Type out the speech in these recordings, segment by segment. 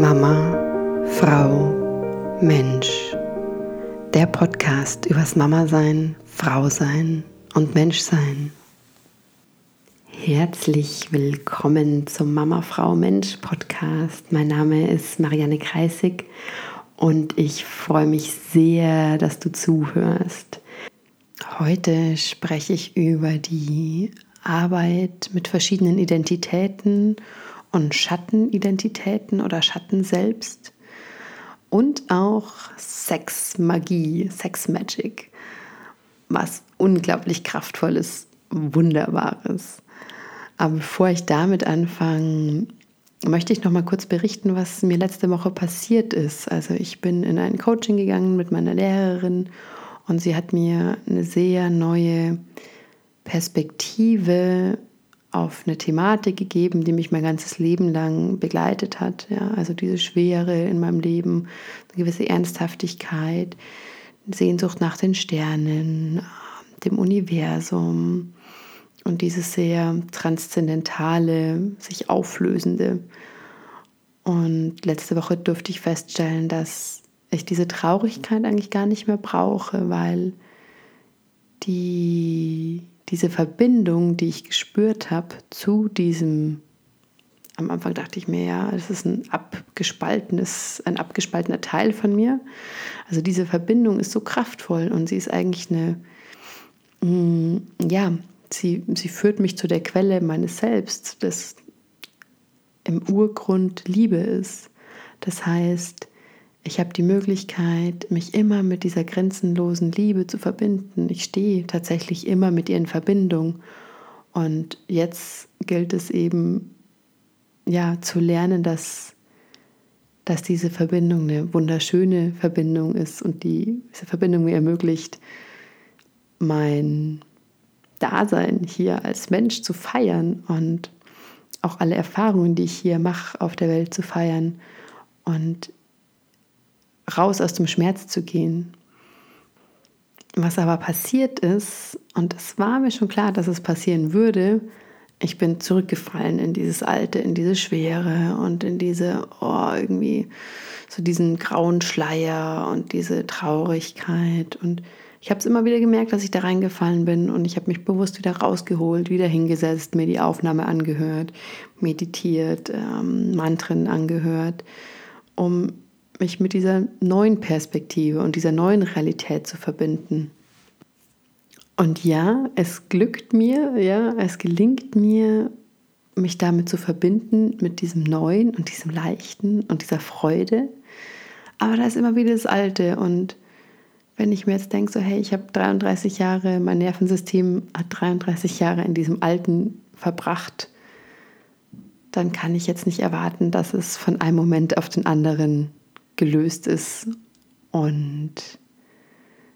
Mama, Frau, Mensch. Der Podcast übers Mama sein, Frau sein und Mensch sein. Herzlich willkommen zum Mama, Frau, Mensch Podcast. Mein Name ist Marianne Kreisig und ich freue mich sehr, dass du zuhörst. Heute spreche ich über die Arbeit mit verschiedenen Identitäten und Schattenidentitäten oder Schatten selbst und auch Sexmagie, Sexmagic, was unglaublich kraftvolles, wunderbares. Aber bevor ich damit anfange, möchte ich noch mal kurz berichten, was mir letzte Woche passiert ist. Also ich bin in ein Coaching gegangen mit meiner Lehrerin und sie hat mir eine sehr neue Perspektive auf eine Thematik gegeben, die mich mein ganzes Leben lang begleitet hat. Ja, also diese Schwere in meinem Leben, eine gewisse Ernsthaftigkeit, Sehnsucht nach den Sternen, dem Universum und dieses sehr transzendentale, sich auflösende. Und letzte Woche durfte ich feststellen, dass ich diese Traurigkeit eigentlich gar nicht mehr brauche, weil die diese Verbindung, die ich gespürt habe zu diesem, am Anfang dachte ich mir, ja, das ist ein abgespaltenes, ein abgespaltener Teil von mir. Also diese Verbindung ist so kraftvoll und sie ist eigentlich eine, mm, ja, sie, sie führt mich zu der Quelle meines Selbst, das im Urgrund Liebe ist. Das heißt, ich habe die Möglichkeit, mich immer mit dieser grenzenlosen Liebe zu verbinden. Ich stehe tatsächlich immer mit ihr in Verbindung. Und jetzt gilt es eben, ja, zu lernen, dass, dass diese Verbindung eine wunderschöne Verbindung ist und die, diese Verbindung mir ermöglicht, mein Dasein hier als Mensch zu feiern und auch alle Erfahrungen, die ich hier mache, auf der Welt zu feiern. Und raus aus dem Schmerz zu gehen. Was aber passiert ist, und es war mir schon klar, dass es passieren würde, ich bin zurückgefallen in dieses Alte, in diese Schwere und in diese, oh, irgendwie so diesen grauen Schleier und diese Traurigkeit. Und ich habe es immer wieder gemerkt, dass ich da reingefallen bin und ich habe mich bewusst wieder rausgeholt, wieder hingesetzt, mir die Aufnahme angehört, meditiert, ähm, Mantren angehört, um mich mit dieser neuen Perspektive und dieser neuen Realität zu verbinden. Und ja, es glückt mir, ja, es gelingt mir, mich damit zu verbinden, mit diesem Neuen und diesem Leichten und dieser Freude. Aber da ist immer wieder das Alte. Und wenn ich mir jetzt denke, so, hey, ich habe 33 Jahre, mein Nervensystem hat 33 Jahre in diesem Alten verbracht, dann kann ich jetzt nicht erwarten, dass es von einem Moment auf den anderen gelöst ist und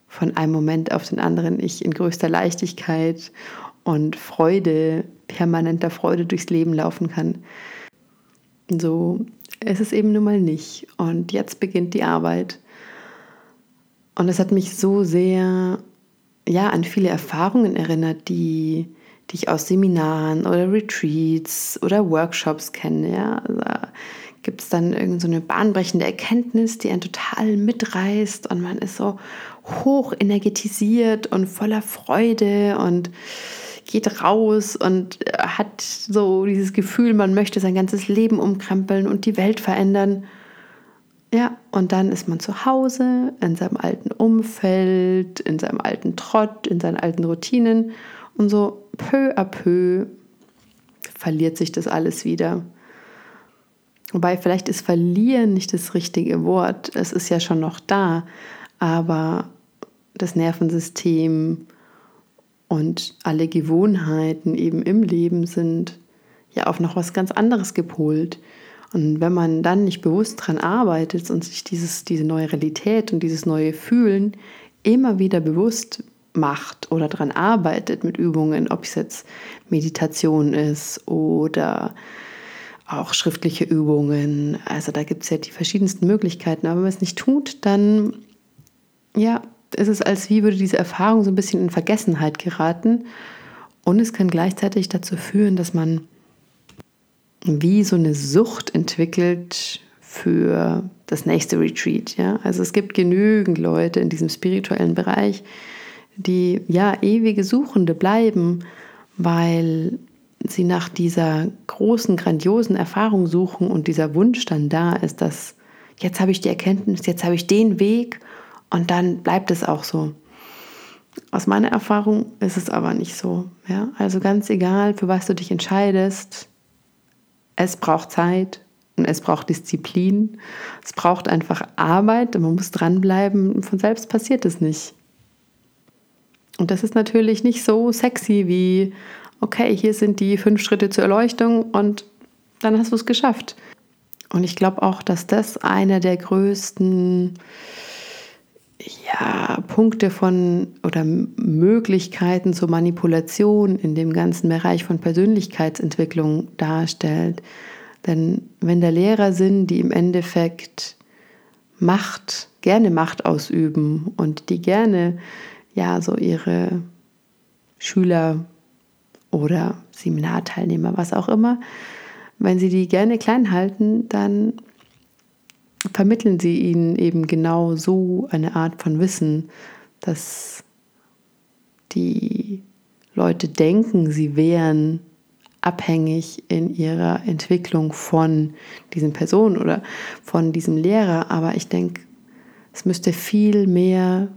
von einem Moment auf den anderen ich in größter Leichtigkeit und Freude, permanenter Freude durchs Leben laufen kann. So ist es eben nun mal nicht. Und jetzt beginnt die Arbeit. Und es hat mich so sehr ja, an viele Erfahrungen erinnert, die, die ich aus Seminaren oder Retreats oder Workshops kenne. Ja? Also, gibt es dann irgend so bahnbrechende Erkenntnis, die einen total mitreißt und man ist so hoch energetisiert und voller Freude und geht raus und hat so dieses Gefühl, man möchte sein ganzes Leben umkrempeln und die Welt verändern. Ja, und dann ist man zu Hause, in seinem alten Umfeld, in seinem alten Trott, in seinen alten Routinen und so peu à peu verliert sich das alles wieder. Wobei vielleicht ist verlieren nicht das richtige Wort. Es ist ja schon noch da, aber das Nervensystem und alle Gewohnheiten eben im Leben sind ja auf noch was ganz anderes gepolt. Und wenn man dann nicht bewusst dran arbeitet und sich dieses, diese neue Realität und dieses neue Fühlen immer wieder bewusst macht oder daran arbeitet mit Übungen, ob es jetzt Meditation ist oder auch schriftliche Übungen. Also da gibt es ja die verschiedensten Möglichkeiten. Aber wenn man es nicht tut, dann ja, ist es als wie würde diese Erfahrung so ein bisschen in Vergessenheit geraten. Und es kann gleichzeitig dazu führen, dass man wie so eine Sucht entwickelt für das nächste Retreat. Ja? Also es gibt genügend Leute in diesem spirituellen Bereich, die ja ewige Suchende bleiben, weil sie nach dieser großen, grandiosen Erfahrung suchen und dieser Wunsch dann da ist, dass jetzt habe ich die Erkenntnis, jetzt habe ich den Weg und dann bleibt es auch so. Aus meiner Erfahrung ist es aber nicht so. Ja? Also ganz egal, für was du dich entscheidest, es braucht Zeit und es braucht Disziplin. Es braucht einfach Arbeit und man muss dranbleiben. Von selbst passiert es nicht. Und das ist natürlich nicht so sexy wie, okay, hier sind die fünf Schritte zur Erleuchtung und dann hast du es geschafft. Und ich glaube auch, dass das einer der größten ja, Punkte von oder Möglichkeiten zur Manipulation in dem ganzen Bereich von Persönlichkeitsentwicklung darstellt. Denn wenn da Lehrer sind, die im Endeffekt Macht, gerne Macht ausüben und die gerne ja so ihre Schüler oder Seminarteilnehmer, was auch immer, wenn sie die gerne klein halten, dann vermitteln sie ihnen eben genau so eine Art von Wissen, dass die Leute denken, sie wären abhängig in ihrer Entwicklung von diesen Personen oder von diesem Lehrer. Aber ich denke, es müsste viel mehr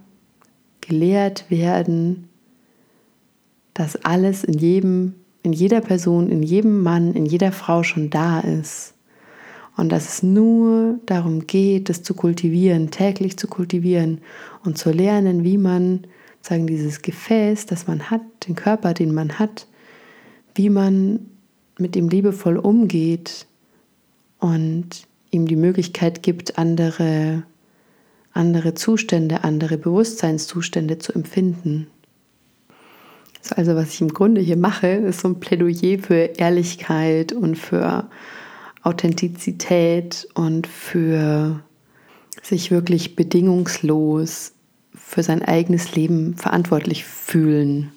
gelehrt werden, dass alles in jedem, in jeder Person, in jedem Mann, in jeder Frau schon da ist und dass es nur darum geht, das zu kultivieren, täglich zu kultivieren und zu lernen, wie man sagen dieses Gefäß, das man hat, den Körper, den man hat, wie man mit ihm liebevoll umgeht und ihm die Möglichkeit gibt, andere andere Zustände, andere Bewusstseinszustände zu empfinden. Also was ich im Grunde hier mache, ist so ein Plädoyer für Ehrlichkeit und für Authentizität und für sich wirklich bedingungslos für sein eigenes Leben verantwortlich fühlen.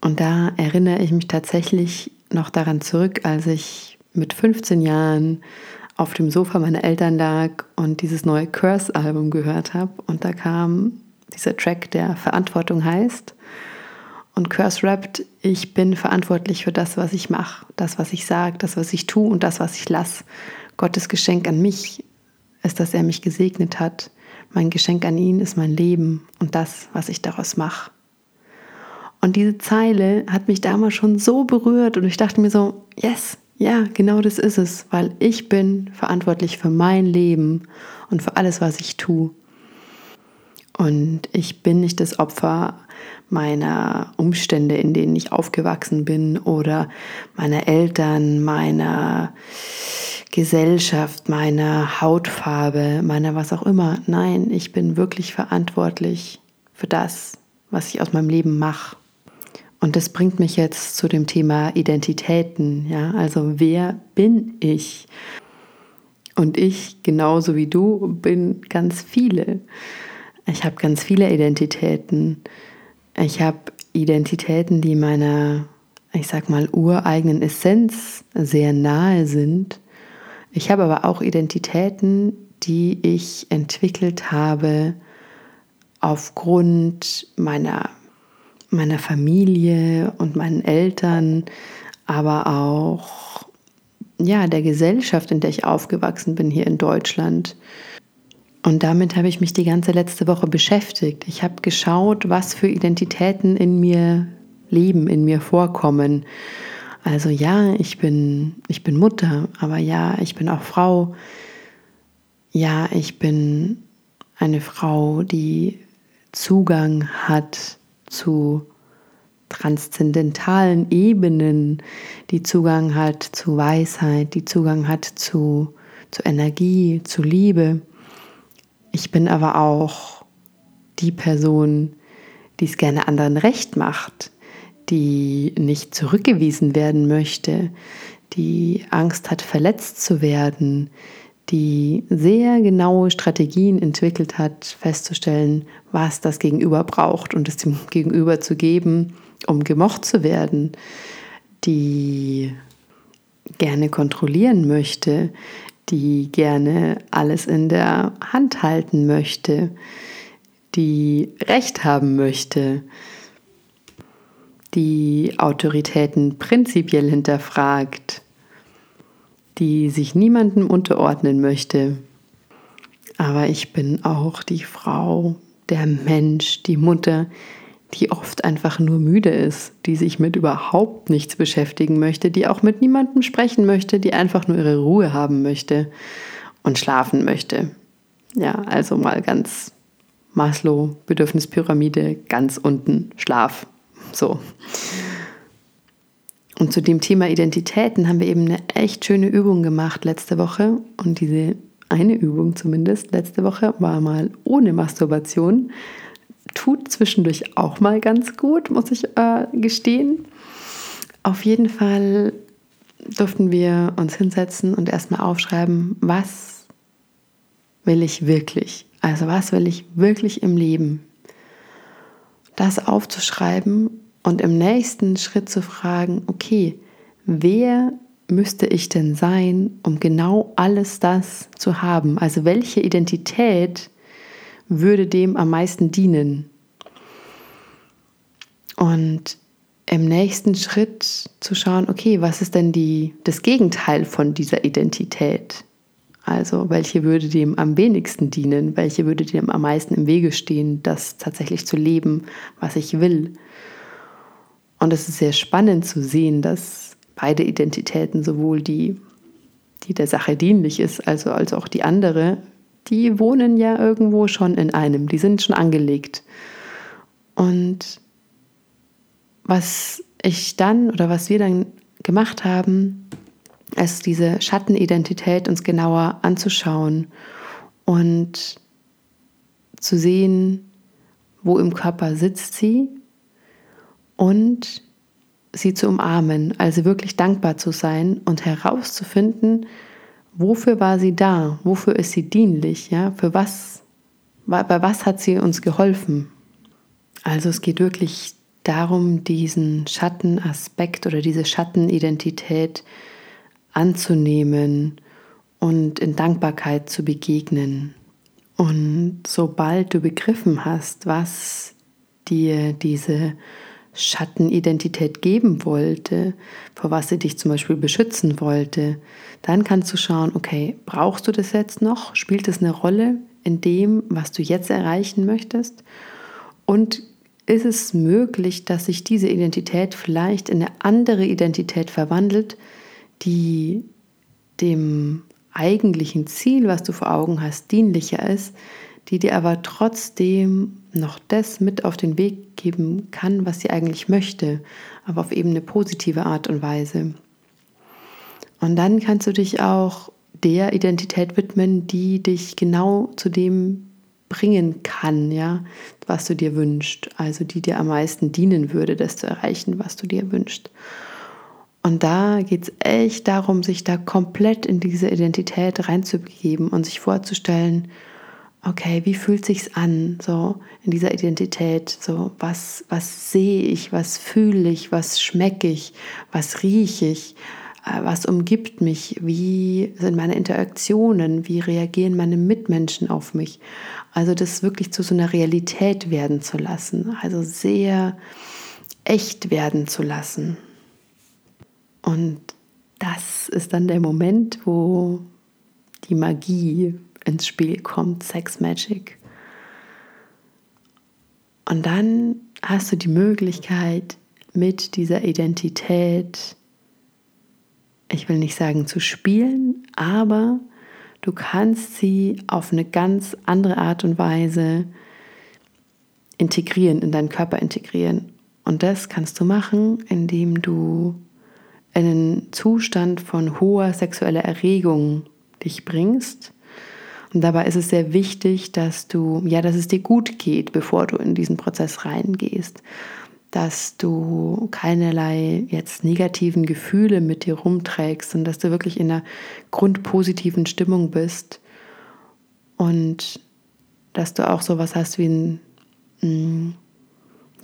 Und da erinnere ich mich tatsächlich noch daran zurück, als ich mit 15 Jahren auf dem Sofa meiner Eltern lag und dieses neue Curse-Album gehört habe. Und da kam dieser Track, der Verantwortung heißt. Und Curse rappt, ich bin verantwortlich für das, was ich mache, das, was ich sage, das, was ich tue und das, was ich lasse. Gottes Geschenk an mich ist, dass er mich gesegnet hat. Mein Geschenk an ihn ist mein Leben und das, was ich daraus mache. Und diese Zeile hat mich damals schon so berührt und ich dachte mir so, yes, ja, genau das ist es, weil ich bin verantwortlich für mein Leben und für alles, was ich tue. Und ich bin nicht das Opfer meiner Umstände, in denen ich aufgewachsen bin oder meiner Eltern, meiner Gesellschaft, meiner Hautfarbe, meiner was auch immer. Nein, ich bin wirklich verantwortlich für das, was ich aus meinem Leben mache. Und das bringt mich jetzt zu dem Thema Identitäten. Ja, also wer bin ich? Und ich, genauso wie du, bin ganz viele. Ich habe ganz viele Identitäten. Ich habe Identitäten, die meiner, ich sag mal, ureigenen Essenz sehr nahe sind. Ich habe aber auch Identitäten, die ich entwickelt habe aufgrund meiner, meiner Familie und meinen Eltern, aber auch ja, der Gesellschaft, in der ich aufgewachsen bin hier in Deutschland. Und damit habe ich mich die ganze letzte Woche beschäftigt. Ich habe geschaut, was für Identitäten in mir leben, in mir vorkommen. Also ja, ich bin, ich bin Mutter, aber ja, ich bin auch Frau. Ja, ich bin eine Frau, die Zugang hat zu transzendentalen Ebenen, die Zugang hat zu Weisheit, die Zugang hat zu, zu Energie, zu Liebe. Ich bin aber auch die Person, die es gerne anderen recht macht, die nicht zurückgewiesen werden möchte, die Angst hat, verletzt zu werden, die sehr genaue Strategien entwickelt hat, festzustellen, was das Gegenüber braucht und es dem Gegenüber zu geben, um gemocht zu werden, die gerne kontrollieren möchte, die gerne alles in der Hand halten möchte, die Recht haben möchte, die Autoritäten prinzipiell hinterfragt, die sich niemandem unterordnen möchte. Aber ich bin auch die Frau, der Mensch, die Mutter, die oft einfach nur müde ist, die sich mit überhaupt nichts beschäftigen möchte, die auch mit niemandem sprechen möchte, die einfach nur ihre Ruhe haben möchte und schlafen möchte. Ja, also mal ganz Maslow, Bedürfnispyramide, ganz unten, Schlaf. So. Und zu dem Thema Identitäten haben wir eben eine echt schöne Übung gemacht letzte Woche. Und diese eine Übung zumindest letzte Woche war mal ohne Masturbation tut zwischendurch auch mal ganz gut, muss ich äh, gestehen. Auf jeden Fall durften wir uns hinsetzen und erstmal aufschreiben, was will ich wirklich? Also was will ich wirklich im Leben? Das aufzuschreiben und im nächsten Schritt zu fragen, okay, wer müsste ich denn sein, um genau alles das zu haben? Also welche Identität würde dem am meisten dienen. Und im nächsten Schritt zu schauen, okay, was ist denn die, das Gegenteil von dieser Identität? Also welche würde dem am wenigsten dienen? Welche würde dem am meisten im Wege stehen, das tatsächlich zu leben, was ich will? Und es ist sehr spannend zu sehen, dass beide Identitäten, sowohl die, die der Sache dienlich ist, also als auch die andere, die wohnen ja irgendwo schon in einem, die sind schon angelegt. Und was ich dann oder was wir dann gemacht haben, ist diese Schattenidentität uns genauer anzuschauen und zu sehen, wo im Körper sitzt sie und sie zu umarmen, also wirklich dankbar zu sein und herauszufinden, wofür war sie da? Wofür ist sie dienlich? Ja? Für was, bei was hat sie uns geholfen? Also es geht wirklich darum, diesen Schattenaspekt oder diese Schattenidentität anzunehmen und in Dankbarkeit zu begegnen. Und sobald du begriffen hast, was dir diese Schattenidentität geben wollte, vor was sie dich zum Beispiel beschützen wollte, dann kannst du schauen, okay, brauchst du das jetzt noch? Spielt es eine Rolle in dem, was du jetzt erreichen möchtest? Und ist es möglich, dass sich diese Identität vielleicht in eine andere Identität verwandelt, die dem eigentlichen Ziel, was du vor Augen hast, dienlicher ist, die dir aber trotzdem noch das mit auf den Weg geben kann, was sie eigentlich möchte, aber auf eben eine positive Art und Weise. Und dann kannst du dich auch der Identität widmen, die dich genau zu dem bringen kann, ja, was du dir wünschst, also die dir am meisten dienen würde, das zu erreichen, was du dir wünschst. Und da geht es echt darum, sich da komplett in diese Identität reinzubegeben und sich vorzustellen, okay, wie fühlt sich's an, so in dieser Identität, so was, was sehe ich, was fühle ich, was schmecke ich, was rieche ich, äh, was umgibt mich, wie sind meine Interaktionen, wie reagieren meine Mitmenschen auf mich. Also das wirklich zu so einer Realität werden zu lassen, also sehr echt werden zu lassen. Und das ist dann der Moment, wo die Magie ins Spiel kommt, Sex Magic. Und dann hast du die Möglichkeit, mit dieser Identität, ich will nicht sagen zu spielen, aber du kannst sie auf eine ganz andere Art und Weise integrieren, in deinen Körper integrieren. Und das kannst du machen, indem du in einen Zustand von hoher sexueller Erregung dich bringst und dabei ist es sehr wichtig, dass du, ja, dass es dir gut geht, bevor du in diesen Prozess reingehst. Dass du keinerlei jetzt negativen Gefühle mit dir rumträgst und dass du wirklich in einer grundpositiven Stimmung bist. Und dass du auch sowas hast wie ein, mm,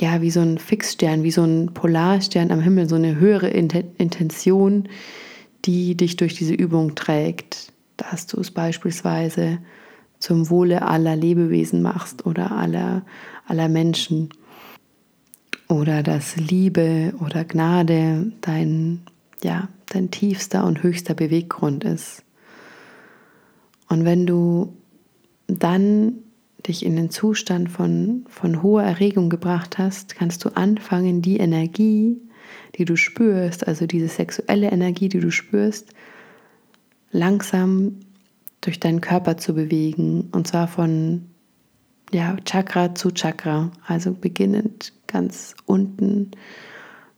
ja, wie so ein Fixstern, wie so ein Polarstern am Himmel, so eine höhere Intention, die dich durch diese Übung trägt dass du es beispielsweise zum Wohle aller Lebewesen machst oder aller, aller Menschen. Oder dass Liebe oder Gnade dein, ja, dein tiefster und höchster Beweggrund ist. Und wenn du dann dich in den Zustand von, von hoher Erregung gebracht hast, kannst du anfangen, die Energie, die du spürst, also diese sexuelle Energie, die du spürst, langsam durch deinen Körper zu bewegen. Und zwar von ja, Chakra zu Chakra, also beginnend ganz unten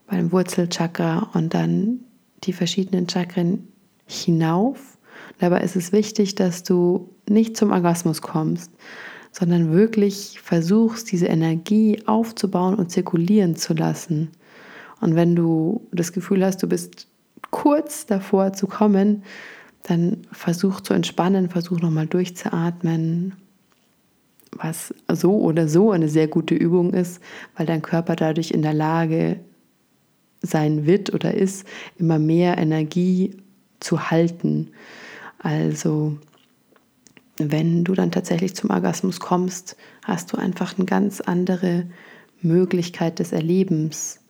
beim Wurzelchakra und dann die verschiedenen Chakren hinauf. Dabei ist es wichtig, dass du nicht zum Orgasmus kommst, sondern wirklich versuchst, diese Energie aufzubauen und zirkulieren zu lassen. Und wenn du das Gefühl hast, du bist kurz davor zu kommen, dann versuch zu entspannen, versuch nochmal durchzuatmen, was so oder so eine sehr gute Übung ist, weil dein Körper dadurch in der Lage sein wird oder ist, immer mehr Energie zu halten. Also wenn du dann tatsächlich zum Orgasmus kommst, hast du einfach eine ganz andere Möglichkeit des Erlebens.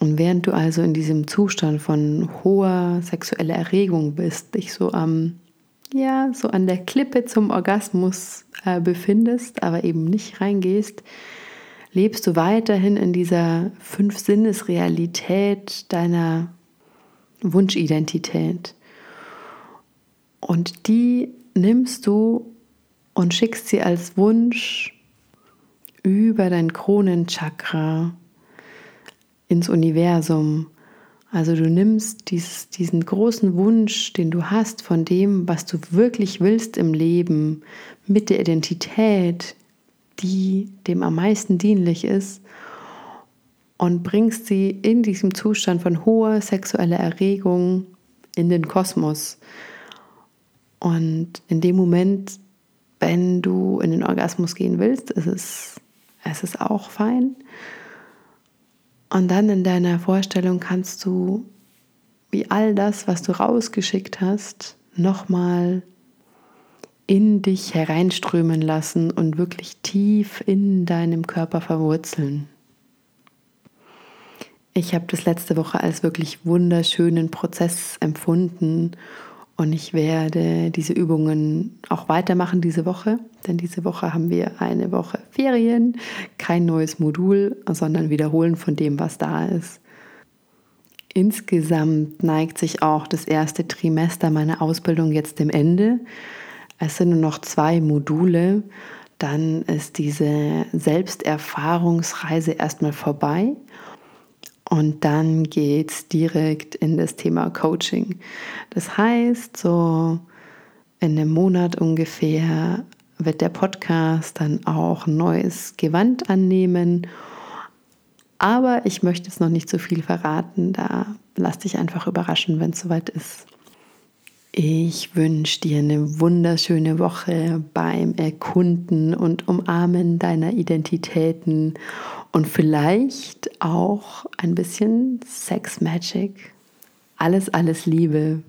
Und während du also in diesem Zustand von hoher sexueller Erregung bist, dich so am ja, so an der Klippe zum Orgasmus äh, befindest, aber eben nicht reingehst, lebst du weiterhin in dieser Fünf-Sinnes-Realität deiner Wunschidentität. Und die nimmst du und schickst sie als Wunsch über dein Kronenchakra ins Universum. Also du nimmst dieses, diesen großen Wunsch, den du hast von dem, was du wirklich willst im Leben, mit der Identität, die dem am meisten dienlich ist, und bringst sie in diesem Zustand von hoher sexueller Erregung in den Kosmos. Und in dem Moment, wenn du in den Orgasmus gehen willst, ist es, ist es auch fein. Und dann in deiner Vorstellung kannst du, wie all das, was du rausgeschickt hast, nochmal in dich hereinströmen lassen und wirklich tief in deinem Körper verwurzeln. Ich habe das letzte Woche als wirklich wunderschönen Prozess empfunden und ich werde diese Übungen auch weitermachen diese Woche, denn diese Woche haben wir eine Woche Ferien, kein neues Modul, sondern wiederholen von dem, was da ist. Insgesamt neigt sich auch das erste Trimester meiner Ausbildung jetzt dem Ende. Es sind nur noch zwei Module. Dann ist diese Selbsterfahrungsreise erstmal vorbei und dann geht es direkt in das Thema Coaching. Das heißt, so in einem Monat ungefähr wird der Podcast dann auch ein neues Gewand annehmen. Aber ich möchte jetzt noch nicht zu so viel verraten. Da lass dich einfach überraschen, wenn es soweit ist. Ich wünsche dir eine wunderschöne Woche beim Erkunden und Umarmen deiner Identitäten und vielleicht auch ein bisschen Sex Magic. Alles, alles Liebe.